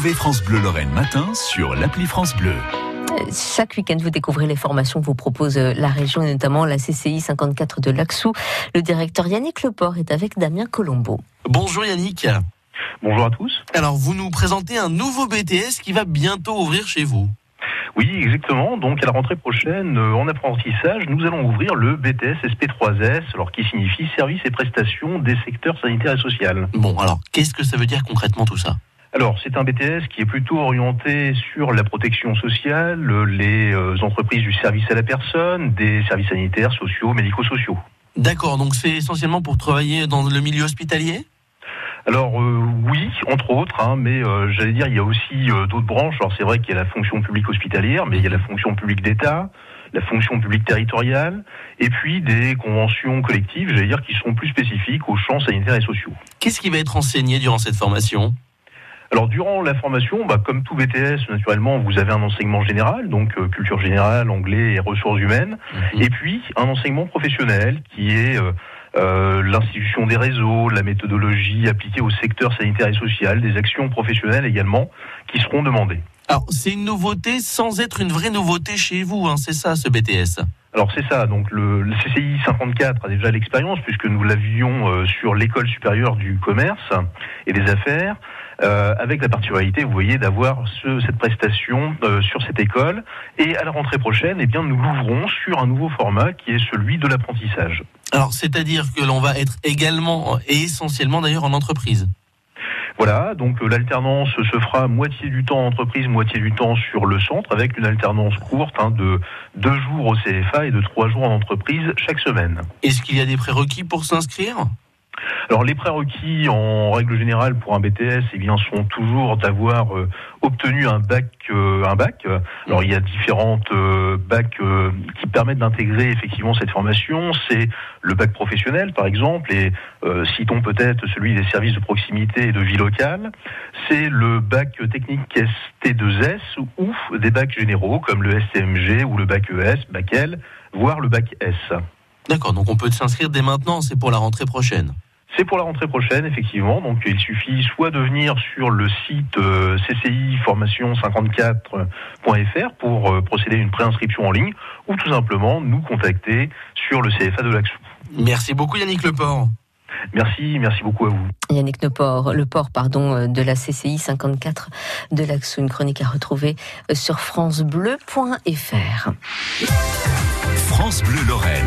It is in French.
Retrouvez France Bleu Lorraine matin sur l'appli France Bleu. Chaque week-end, vous découvrez les formations que vous propose la région et notamment la CCI 54 de Laxou. Le directeur Yannick Leport est avec Damien Colombo. Bonjour Yannick. Bonjour à tous. Alors, vous nous présentez un nouveau BTS qui va bientôt ouvrir chez vous. Oui, exactement. Donc, à la rentrée prochaine, euh, en apprentissage, nous allons ouvrir le BTS SP3S, alors qui signifie services et prestations des secteurs sanitaires et social. Bon, alors, qu'est-ce que ça veut dire concrètement tout ça? Alors, c'est un BTS qui est plutôt orienté sur la protection sociale, les euh, entreprises du service à la personne, des services sanitaires, sociaux, médico-sociaux. D'accord, donc c'est essentiellement pour travailler dans le milieu hospitalier? Alors euh, oui, entre autres, hein, mais euh, j'allais dire il y a aussi euh, d'autres branches. Alors c'est vrai qu'il y a la fonction publique hospitalière, mais il y a la fonction publique d'État, la fonction publique territoriale, et puis des conventions collectives, j'allais dire, qui sont plus spécifiques aux champs sanitaires et sociaux. Qu'est-ce qui va être enseigné durant cette formation? Alors durant la formation, bah, comme tout BTS, naturellement, vous avez un enseignement général, donc culture générale, anglais et ressources humaines, mhm. et puis un enseignement professionnel qui est euh, l'institution des réseaux, la méthodologie appliquée au secteur sanitaire et social, des actions professionnelles également qui seront demandées. Alors c'est une nouveauté sans être une vraie nouveauté chez vous, hein, c'est ça ce BTS alors c'est ça, donc le, CCI 54 a déjà l'expérience puisque nous l'avions euh, sur l'école supérieure du commerce et des affaires. Euh, avec la particularité, vous voyez, d'avoir ce, cette prestation euh, sur cette école. Et à la rentrée prochaine, eh bien, nous l'ouvrons sur un nouveau format qui est celui de l'apprentissage. Alors, c'est-à-dire que l'on va être également et essentiellement d'ailleurs en entreprise voilà, donc euh, l'alternance se fera moitié du temps en entreprise, moitié du temps sur le centre, avec une alternance courte hein, de deux jours au CFA et de trois jours en entreprise chaque semaine. Est-ce qu'il y a des prérequis pour s'inscrire? Alors les prérequis en règle générale pour un BTS, eh bien sont toujours d'avoir euh, obtenu un bac, euh, un bac. Alors il y a différentes euh, bacs qui permettent d'intégrer effectivement cette formation. C'est le bac professionnel par exemple, et citons peut-être celui des services de proximité et de vie locale. C'est le bac technique ST2S ou des bacs généraux comme le STMG ou le bac ES, bac L, voire le bac S. D'accord, donc on peut s'inscrire dès maintenant, c'est pour la rentrée prochaine. C'est pour la rentrée prochaine, effectivement. Donc, il suffit soit de venir sur le site euh, cciformation54.fr pour euh, procéder à une préinscription en ligne, ou tout simplement nous contacter sur le CFA de l'Axou. Merci beaucoup Yannick Leport. Merci, merci beaucoup à vous. Yannick Leport, le port pardon, euh, de la CCI 54 de l'Axou, une chronique à retrouver sur francebleu.fr. France Bleu Lorraine.